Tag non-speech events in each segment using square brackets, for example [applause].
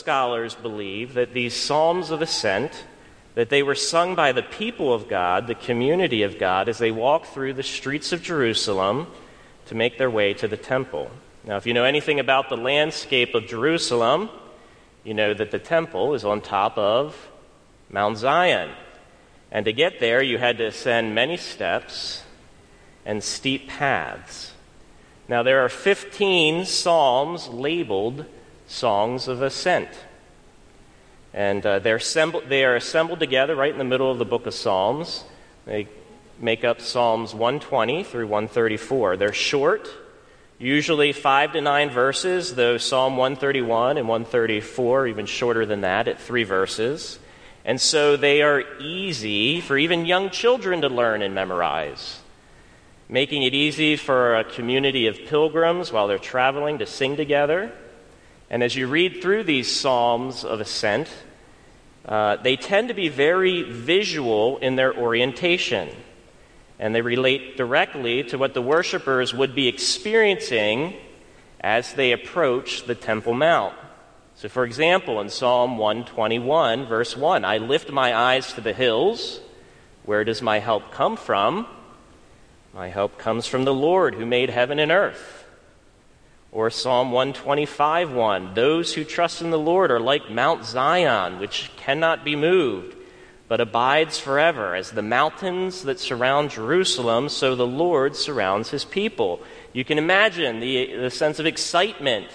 Scholars believe that these Psalms of Ascent that they were sung by the people of God, the community of God, as they walked through the streets of Jerusalem to make their way to the temple. Now, if you know anything about the landscape of Jerusalem, you know that the temple is on top of Mount Zion. And to get there, you had to ascend many steps and steep paths. Now, there are 15 psalms labeled songs of ascent. And uh, they're assembled, they are assembled together right in the middle of the book of Psalms. They make up Psalms 120 through 134. They're short, usually five to nine verses, though Psalm 131 and 134 are even shorter than that at three verses. And so they are easy for even young children to learn and memorize, making it easy for a community of pilgrims while they're traveling to sing together. And as you read through these Psalms of Ascent, uh, they tend to be very visual in their orientation. And they relate directly to what the worshippers would be experiencing as they approach the Temple Mount. So, for example, in Psalm 121, verse 1, I lift my eyes to the hills. Where does my help come from? My help comes from the Lord who made heaven and earth. Or Psalm 125 1 Those who trust in the Lord are like Mount Zion, which cannot be moved, but abides forever. As the mountains that surround Jerusalem, so the Lord surrounds his people. You can imagine the, the sense of excitement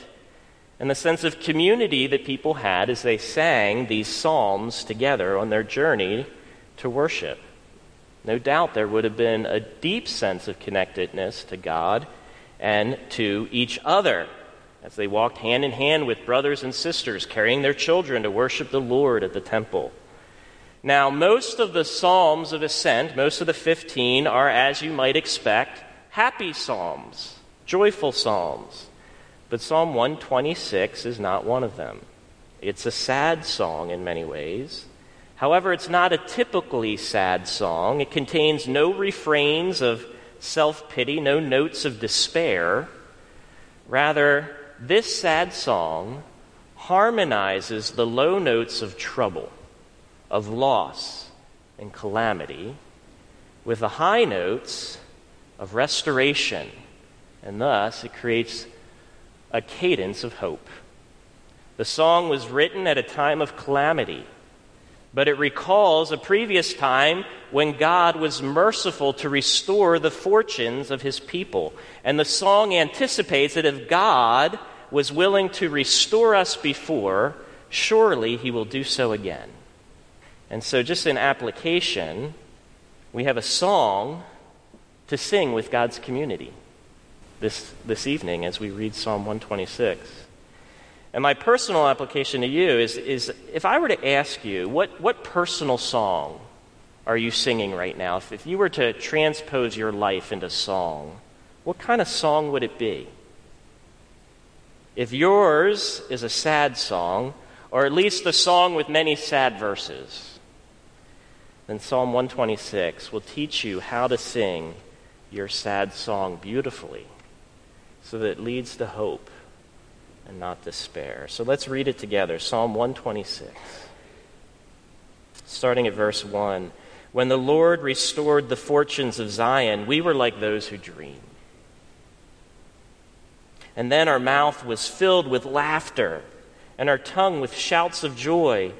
and the sense of community that people had as they sang these psalms together on their journey to worship. No doubt there would have been a deep sense of connectedness to God and to each other as they walked hand in hand with brothers and sisters carrying their children to worship the Lord at the temple. Now, most of the Psalms of Ascent, most of the 15, are, as you might expect, happy Psalms, joyful Psalms. But Psalm 126 is not one of them. It's a sad song in many ways. However, it's not a typically sad song. It contains no refrains of self pity, no notes of despair. Rather, this sad song harmonizes the low notes of trouble, of loss, and calamity with the high notes of restoration, and thus it creates a cadence of hope. The song was written at a time of calamity but it recalls a previous time when God was merciful to restore the fortunes of his people. And the song anticipates that if God was willing to restore us before, surely he will do so again. And so, just in application, we have a song to sing with God's community this, this evening as we read Psalm 126. And my personal application to you is, is if I were to ask you, what, what personal song are you singing right now? If, if you were to transpose your life into song, what kind of song would it be? If yours is a sad song, or at least a song with many sad verses, then Psalm 126 will teach you how to sing your sad song beautifully so that it leads to hope and not despair. So let's read it together Psalm 126, starting at verse 1. When the Lord restored the fortunes of Zion, we were like those who dream. And then our mouth was filled with laughter, and our tongue with shouts of joy.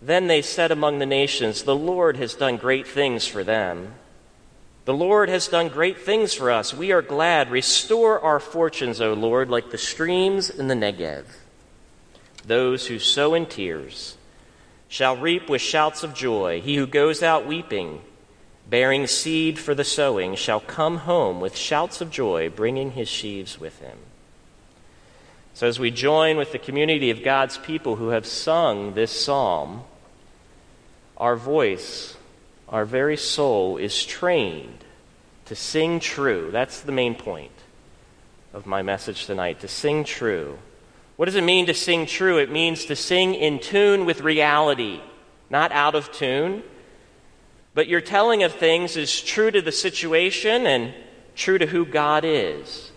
Then they said among the nations, The Lord has done great things for them. The Lord has done great things for us. We are glad. Restore our fortunes, O Lord, like the streams in the Negev. Those who sow in tears shall reap with shouts of joy. He who goes out weeping, bearing seed for the sowing, shall come home with shouts of joy, bringing his sheaves with him. So, as we join with the community of God's people who have sung this psalm, our voice, our very soul is trained to sing true. That's the main point of my message tonight to sing true what does it mean to sing true? It means to sing in tune with reality, not out of tune. But your telling of things is true to the situation and true to who God is.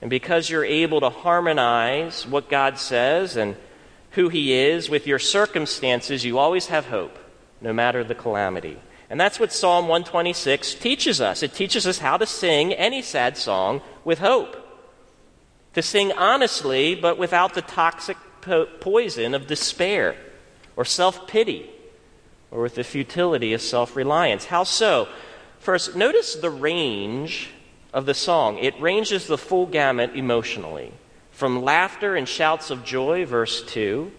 And because you're able to harmonize what God says and who He is with your circumstances, you always have hope, no matter the calamity. And that's what Psalm 126 teaches us. It teaches us how to sing any sad song with hope to sing honestly, but without the toxic po- poison of despair or self pity or with the futility of self reliance. How so? First, notice the range of the song. It ranges the full gamut emotionally from laughter and shouts of joy, verse 2,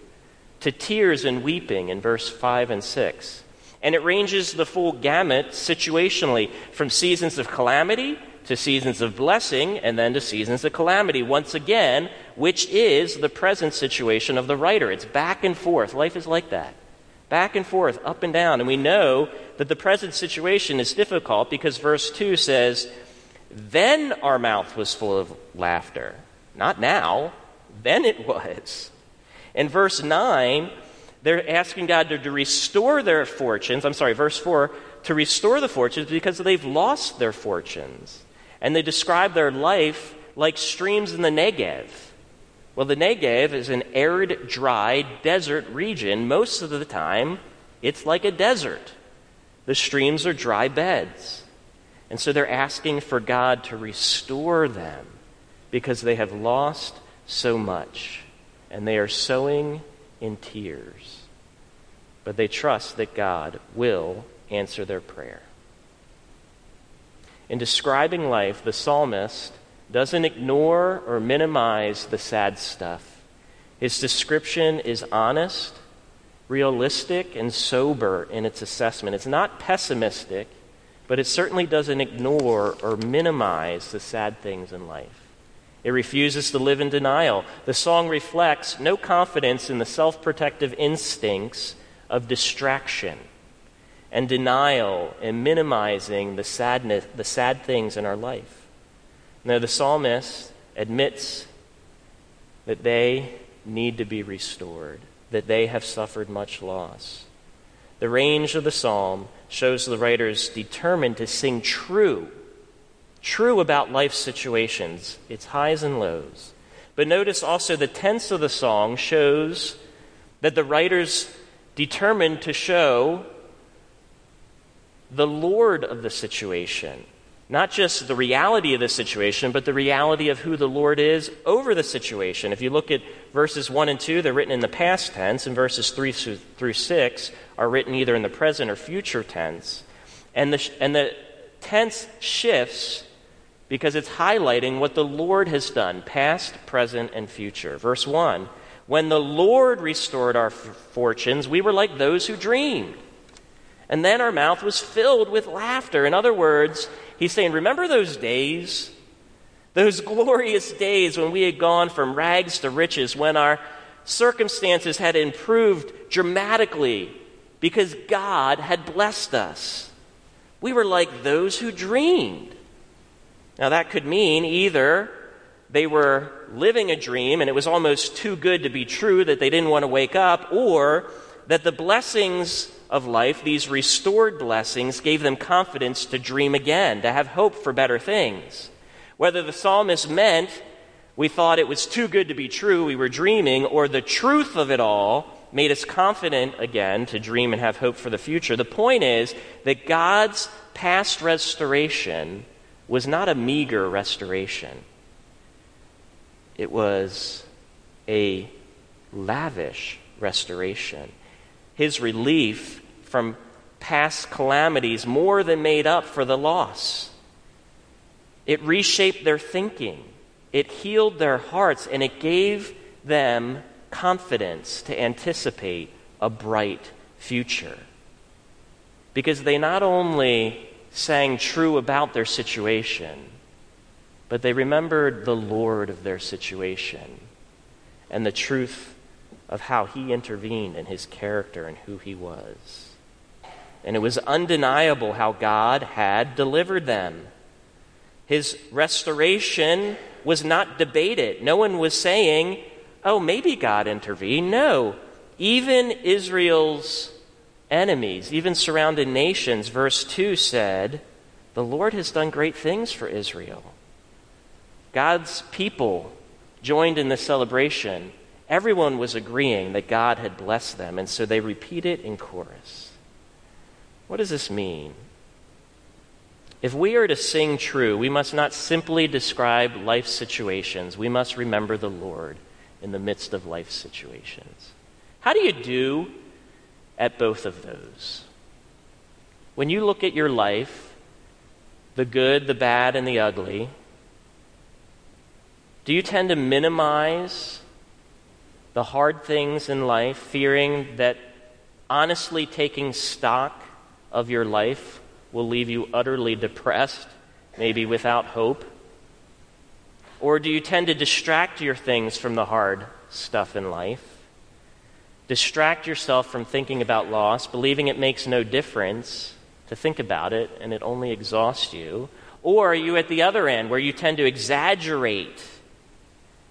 to tears and weeping in verse 5 and 6. And it ranges the full gamut situationally from seasons of calamity to seasons of blessing and then to seasons of calamity. Once again, which is the present situation of the writer. It's back and forth. Life is like that. Back and forth, up and down. And we know that the present situation is difficult because verse 2 says, Then our mouth was full of laughter. Not now, then it was. In verse 9, they're asking God to, to restore their fortunes. I'm sorry, verse 4 to restore the fortunes because they've lost their fortunes. And they describe their life like streams in the Negev. Well, the Negev is an arid, dry, desert region. Most of the time, it's like a desert. The streams are dry beds. And so they're asking for God to restore them because they have lost so much. And they are sowing in tears. But they trust that God will answer their prayer. In describing life, the psalmist doesn't ignore or minimize the sad stuff. His description is honest, realistic, and sober in its assessment. It's not pessimistic, but it certainly doesn't ignore or minimize the sad things in life. It refuses to live in denial. The song reflects no confidence in the self protective instincts of distraction and denial and minimizing the sadness, the sad things in our life. Now, the psalmist admits that they need to be restored, that they have suffered much loss. The range of the psalm shows the writers determined to sing true, true about life situations, its highs and lows. But notice also the tense of the song shows that the writers determined to show the Lord of the situation. Not just the reality of the situation, but the reality of who the Lord is over the situation. If you look at verses 1 and 2, they're written in the past tense, and verses 3 through 6 are written either in the present or future tense. And the, and the tense shifts because it's highlighting what the Lord has done, past, present, and future. Verse 1 When the Lord restored our fortunes, we were like those who dreamed. And then our mouth was filled with laughter. In other words, he's saying, Remember those days? Those [laughs] glorious days when we had gone from rags to riches, when our circumstances had improved dramatically because God had blessed us. We were like those who dreamed. Now, that could mean either they were living a dream and it was almost too good to be true that they didn't want to wake up, or that the blessings of life, these restored blessings gave them confidence to dream again, to have hope for better things. Whether the psalmist meant we thought it was too good to be true, we were dreaming, or the truth of it all made us confident again to dream and have hope for the future. The point is that God's past restoration was not a meager restoration, it was a lavish restoration his relief from past calamities more than made up for the loss. It reshaped their thinking, it healed their hearts, and it gave them confidence to anticipate a bright future. Because they not only sang true about their situation, but they remembered the Lord of their situation and the truth of how he intervened in his character and who he was. And it was undeniable how God had delivered them. His restoration was not debated. No one was saying, oh, maybe God intervened. No. Even Israel's enemies, even surrounding nations, verse 2 said, The Lord has done great things for Israel. God's people joined in the celebration. Everyone was agreeing that God had blessed them, and so they repeat it in chorus. What does this mean? If we are to sing true, we must not simply describe life situations. We must remember the Lord in the midst of life situations. How do you do at both of those? When you look at your life, the good, the bad, and the ugly, do you tend to minimize the hard things in life, fearing that honestly taking stock of your life will leave you utterly depressed, maybe without hope? Or do you tend to distract your things from the hard stuff in life? Distract yourself from thinking about loss, believing it makes no difference to think about it and it only exhausts you? Or are you at the other end where you tend to exaggerate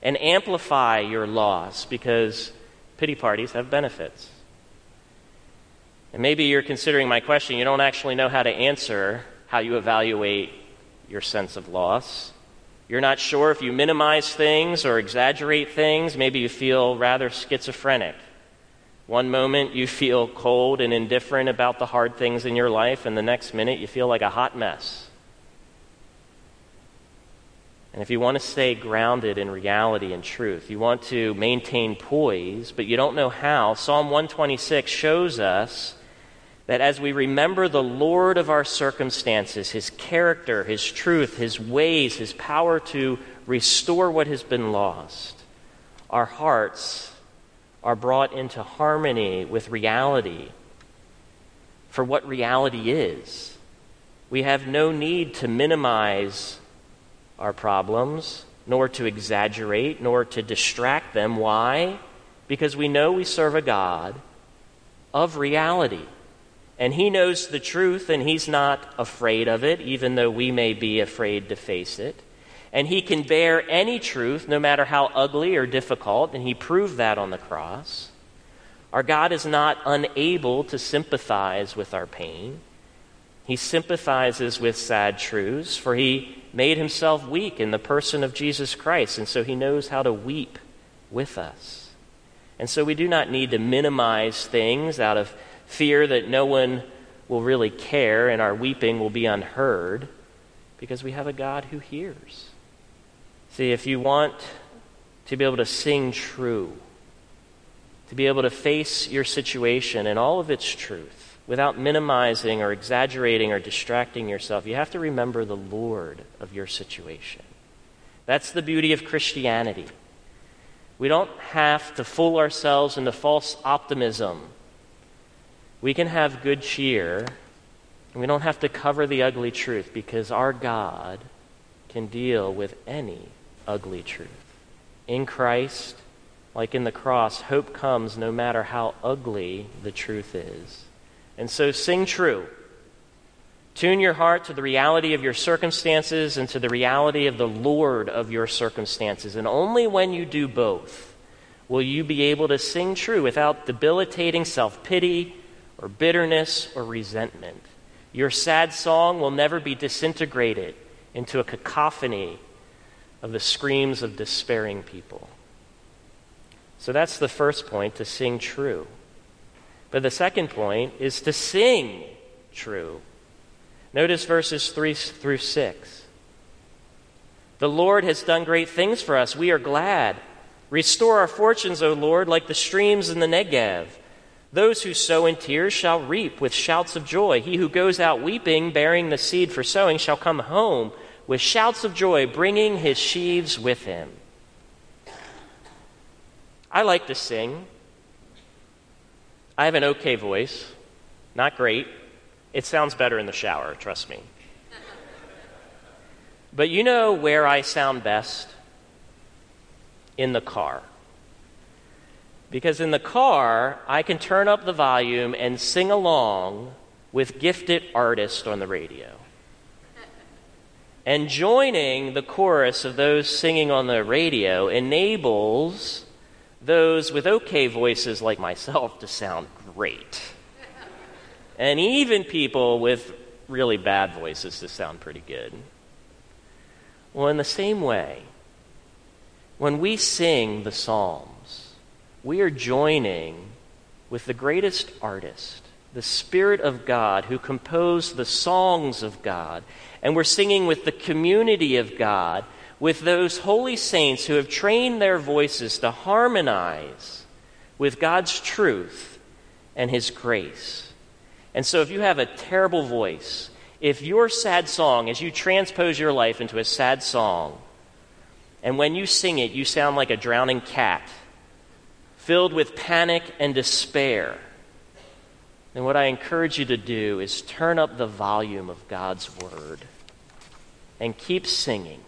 and amplify your loss because pity parties have benefits? And maybe you're considering my question, you don't actually know how to answer how you evaluate your sense of loss. You're not sure if you minimize things or exaggerate things. Maybe you feel rather schizophrenic. One moment you feel cold and indifferent about the hard things in your life, and the next minute you feel like a hot mess. And if you want to stay grounded in reality and truth, you want to maintain poise, but you don't know how, Psalm 126 shows us that as we remember the Lord of our circumstances, His character, His truth, His ways, His power to restore what has been lost, our hearts are brought into harmony with reality for what reality is. We have no need to minimize our problems, nor to exaggerate, nor to distract them. Why? Because we know we serve a God of reality. And he knows the truth, and he's not afraid of it, even though we may be afraid to face it. And he can bear any truth, no matter how ugly or difficult, and he proved that on the cross. Our God is not unable to sympathize with our pain. He sympathizes with sad truths, for he made himself weak in the person of Jesus Christ, and so he knows how to weep with us. And so we do not need to minimize things out of fear that no one will really care and our weeping will be unheard because we have a God who hears. See, if you want to be able to sing true, to be able to face your situation in all of its truth without minimizing or exaggerating or distracting yourself, you have to remember the Lord of your situation. That's the beauty of Christianity. We don't have to fool ourselves into false optimism we can have good cheer, and we don't have to cover the ugly truth because our God can deal with any ugly truth. In Christ, like in the cross, hope comes no matter how ugly the truth is. And so sing true. Tune your heart to the reality of your circumstances and to the reality of the Lord of your circumstances. And only when you do both will you be able to sing true without debilitating self pity or bitterness or resentment. Your sad song will never be disintegrated into a cacophony of the screams of despairing people. So that's the first point to sing true. But the second point is to sing true. Notice verses 3 through 6. The Lord has done great things for us. We are glad. Restore our fortunes, O Lord, like the streams in the Negev. Those who sow in tears shall reap with shouts of joy. He who goes out weeping, bearing the seed for sowing, shall come home with shouts of joy, bringing his sheaves with him. I like to sing. I have an okay voice, not great. It sounds better in the shower, trust me. But you know where I sound best? In the car. Because in the car, I can turn up the volume and sing along with gifted artists on the radio. And joining the chorus of those singing on the radio enables those with okay voices like myself to sound great. And even people with really bad voices to sound pretty good. Well, in the same way, when we sing the Psalms, we are joining with the greatest artist, the Spirit of God, who composed the songs of God. And we're singing with the community of God, with those holy saints who have trained their voices to harmonize with God's truth and His grace. And so, if you have a terrible voice, if your sad song, as you transpose your life into a sad song, and when you sing it, you sound like a drowning cat, filled with panic and despair, then what I encourage you to do is turn up the volume of God's Word and keep singing.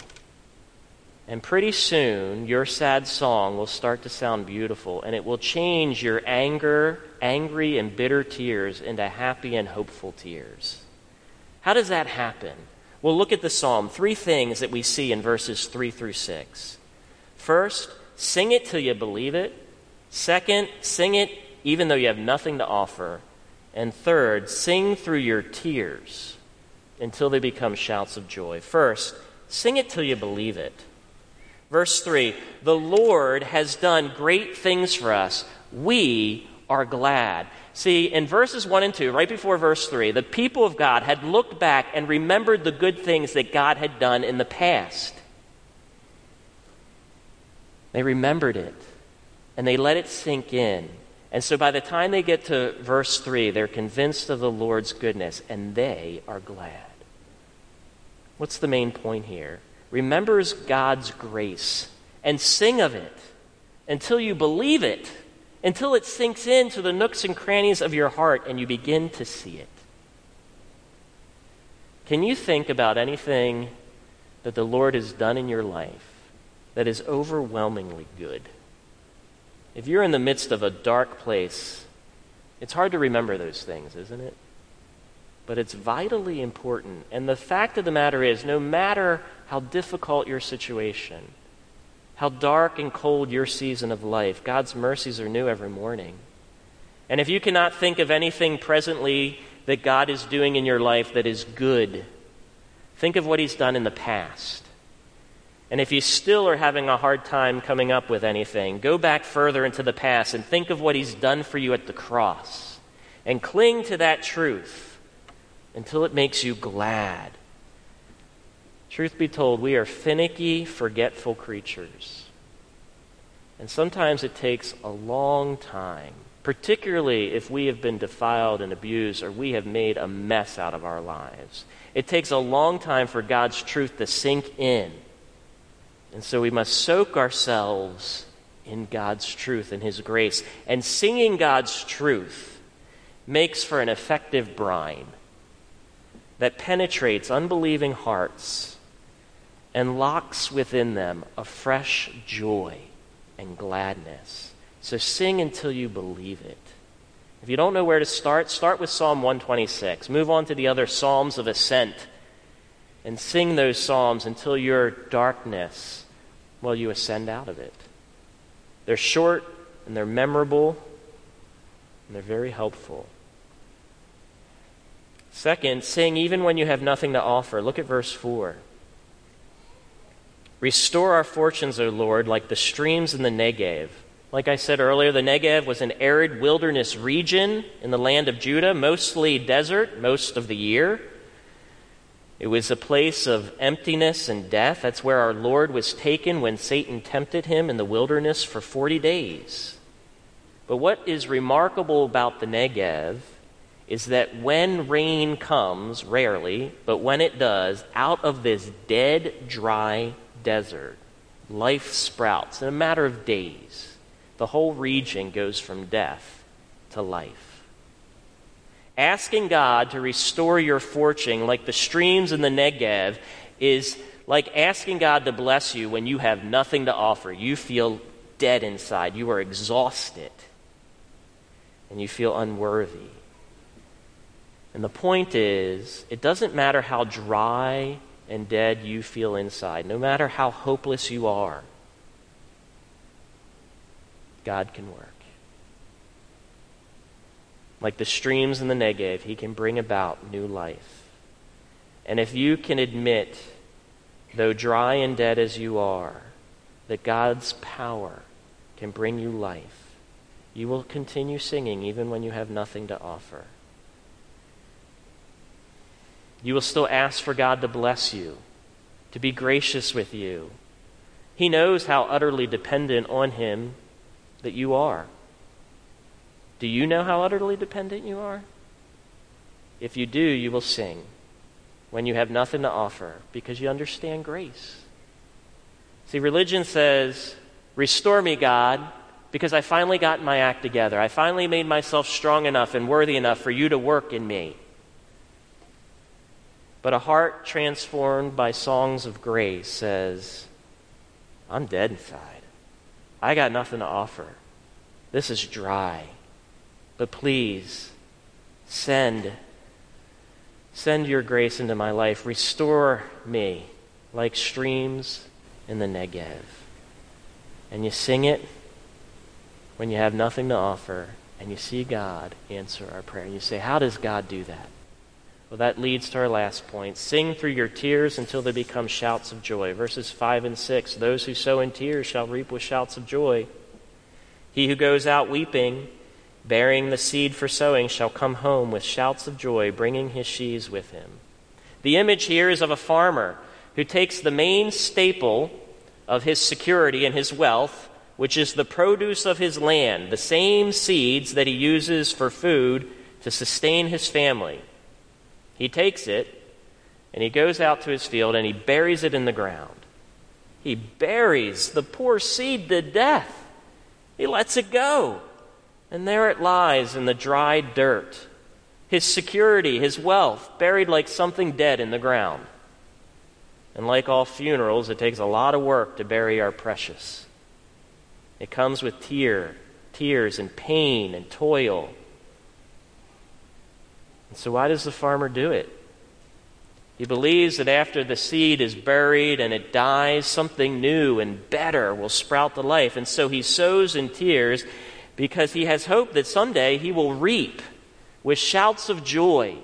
And pretty soon, your sad song will start to sound beautiful, and it will change your anger, angry, and bitter tears into happy and hopeful tears. How does that happen? Well, look at the psalm. Three things that we see in verses 3 through 6. First, sing it till you believe it. Second, sing it even though you have nothing to offer. And third, sing through your tears until they become shouts of joy. First, sing it till you believe it. Verse 3 The Lord has done great things for us. We are glad. See, in verses 1 and 2, right before verse 3, the people of God had looked back and remembered the good things that God had done in the past. They remembered it and they let it sink in. And so by the time they get to verse 3, they're convinced of the Lord's goodness and they are glad. What's the main point here? Remembers God's grace and sing of it until you believe it until it sinks into the nooks and crannies of your heart and you begin to see it. Can you think about anything that the Lord has done in your life that is overwhelmingly good? If you're in the midst of a dark place, it's hard to remember those things, isn't it? But it's vitally important. And the fact of the matter is, no matter how difficult your situation, how dark and cold your season of life. God's mercies are new every morning. And if you cannot think of anything presently that God is doing in your life that is good, think of what He's done in the past. And if you still are having a hard time coming up with anything, go back further into the past and think of what He's done for you at the cross. And cling to that truth until it makes you glad Truth be told, we are finicky, forgetful creatures. And sometimes it takes a long time, particularly if we have been defiled and abused or we have made a mess out of our lives. It takes a long time for God's truth to sink in. And so we must soak ourselves in God's truth and His grace. And singing God's truth makes for an effective brine that penetrates unbelieving hearts and locks within them a fresh joy and gladness. So sing until you believe it. If you don't know where to start, start with Psalm 126. Move on to the other Psalms of Ascent and sing those Psalms until your darkness, well, you ascend out of it. They're short and they're memorable and they're very helpful. Second, sing even when you have nothing to offer. Look at verse 4. Restore our fortunes, O Lord, like the streams in the Negev. Like I said earlier, the Negev was an arid wilderness region in the land of Judah, mostly desert most of the year. It was a place of emptiness and death. That's where our Lord was taken when Satan tempted him in the wilderness for 40 days. But what is remarkable about the Negev is that when rain comes, rarely, but when it does, out of this dead, dry desert, life sprouts in a matter of days. The whole region goes from death to life. Asking God to restore your fortune like the streams in the Negev is like asking God to bless you when you have nothing to offer. You feel dead inside, you are exhausted, and you feel unworthy. And the point is, it doesn't matter how dry and dead you feel inside, no matter how hopeless you are, God can work. Like the streams in the Negev, He can bring about new life. And if you can admit, though dry and dead as you are, that God's power can bring you life, you will continue singing even when you have nothing to offer. You will still ask for God to bless you, to be gracious with you. He knows how utterly dependent on Him that you are. Do you know how utterly dependent you are? If you do, you will sing when you have nothing to offer because you understand grace. See, religion says, Restore me, God, because I finally got my act together. I finally made myself strong enough and worthy enough for you to work in me. But a heart transformed by songs of grace says, I'm dead inside. I got nothing to offer. This is dry. But please, send send your grace into my life. Restore me like streams in the Negev. And you sing it when you have nothing to offer, and you see God answer our prayer. And you say, How does God do that? Well, that leads to our last point. Sing through your tears until they become shouts of joy. Verses 5 and 6 Those who sow in tears shall reap with shouts of joy. He who goes out weeping, bearing the seed for sowing, shall come home with shouts of joy, bringing his sheaves with him. The image here is of a farmer who takes the main staple of his security and his wealth, which is the produce of his land, the same seeds that he uses for food to sustain his family. He takes it and he goes out to his field and he buries it in the ground. He buries the poor seed to death. He lets it go. And there it lies in the dry dirt. His security, his wealth, buried like something dead in the ground. And like all funerals, it takes a lot of work to bury our precious. It comes with tear, tears and pain and toil. And so, why does the farmer do it? He believes that after the seed is buried and it dies, something new and better will sprout the life. And so he sows in tears because he has hope that someday he will reap with shouts of joy,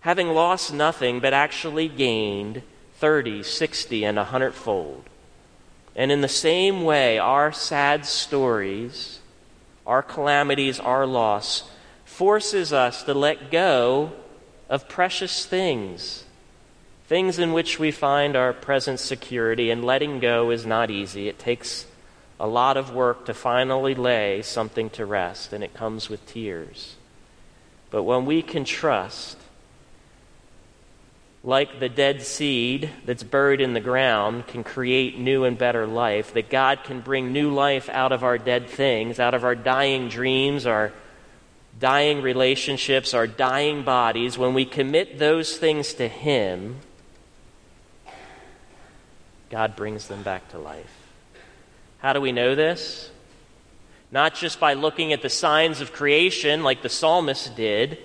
having lost nothing but actually gained 30, 60, and a hundredfold. And in the same way, our sad stories, our calamities, our loss, forces us to let go of precious things, things in which we find our present security, and letting go is not easy. It takes a lot of work to finally lay something to rest, and it comes with tears. But when we can trust, like the dead seed that's buried in the ground can create new and better life, that God can bring new life out of our dead things, out of our dying dreams, our dying relationships, our dying bodies, when we commit those things to Him, God brings them back to life. How do we know this? Not just by looking at the signs of creation like the psalmist did,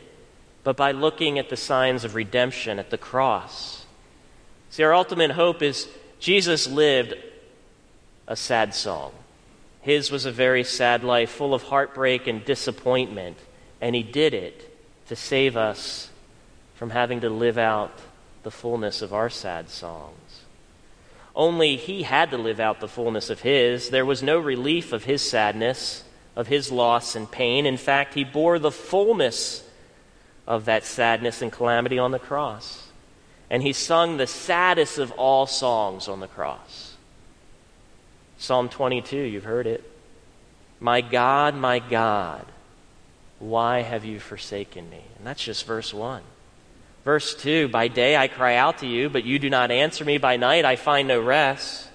but by looking at the signs of redemption at the cross. See, our ultimate hope is Jesus lived a sad song. His was a very sad life, full of heartbreak and disappointment. And he did it to save us from having to live out the fullness of our sad songs. Only he had to live out the fullness of his. There was no relief of his sadness, of his loss and pain. In fact, he bore the fullness of that sadness and calamity on the cross. And he sung the saddest of all songs on the cross. Psalm 22, you've heard it. My God, my God, why have you forsaken me? And that's just verse 1. Verse 2 By day I cry out to you, but you do not answer me. By night I find no rest.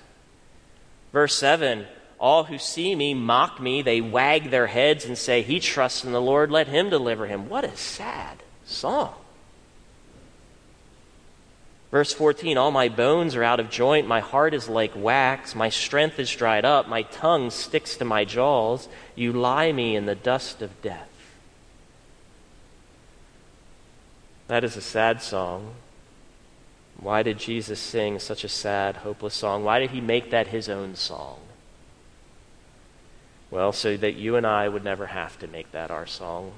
Verse 7 All who see me mock me. They wag their heads and say, He trusts in the Lord. Let him deliver him. What a sad song. Verse 14 All my bones are out of joint. My heart is like wax. My strength is dried up. My tongue sticks to my jaws. You lie me in the dust of death. That is a sad song. Why did Jesus sing such a sad, hopeless song? Why did he make that his own song? Well, so that you and I would never have to make that our song.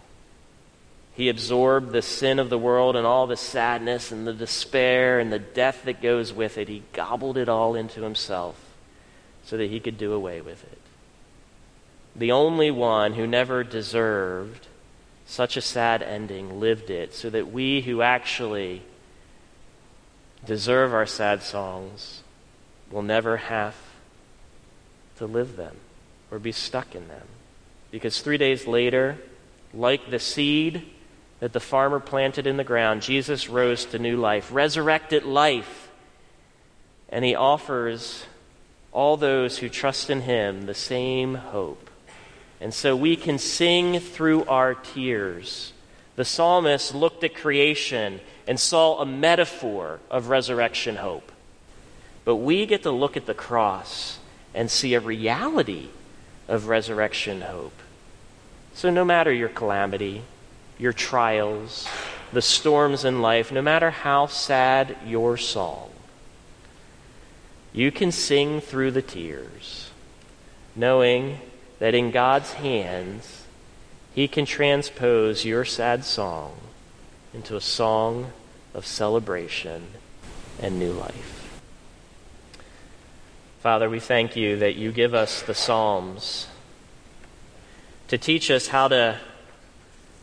He absorbed the sin of the world and all the sadness and the despair and the death that goes with it. He gobbled it all into himself so that he could do away with it. The only one who never deserved such a sad ending lived it so that we who actually deserve our sad songs will never have to live them or be stuck in them. Because three days later, like the seed that the farmer planted in the ground, Jesus rose to new life, resurrected life. And he offers all those who trust in him the same hope. And so we can sing through our tears. The psalmist looked at creation and saw a metaphor of resurrection hope. But we get to look at the cross and see a reality of resurrection hope. So, no matter your calamity, your trials, the storms in life, no matter how sad your song, you can sing through the tears, knowing that in God's hands, He can transpose your sad song into a song of celebration and new life. Father, we thank you that you give us the Psalms to teach us how to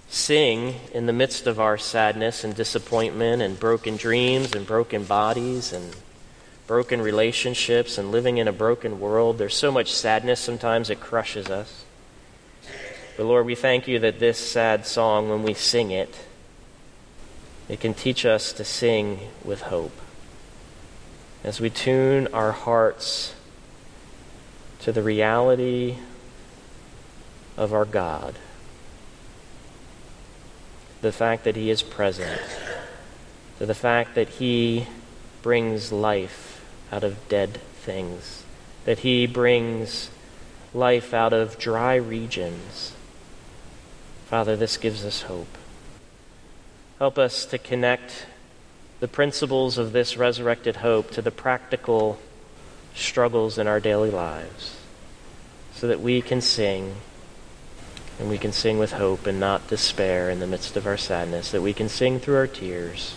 sing in the midst of our sadness and disappointment and broken dreams and broken bodies and broken relationships and living in a broken world. There's so much sadness sometimes it crushes us. But Lord, we thank you that this sad song, when we sing it, it can teach us to sing with hope. As we tune our hearts to the reality of our God, the fact that He is present, to the fact that He brings life out of dead things, that He brings life out of dry regions. Father, this gives us hope. Help us to connect the principles of this resurrected hope to the practical struggles in our daily lives so that we can sing and we can sing with hope and not despair in the midst of our sadness, that we can sing through our tears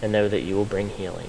and know that you will bring healing.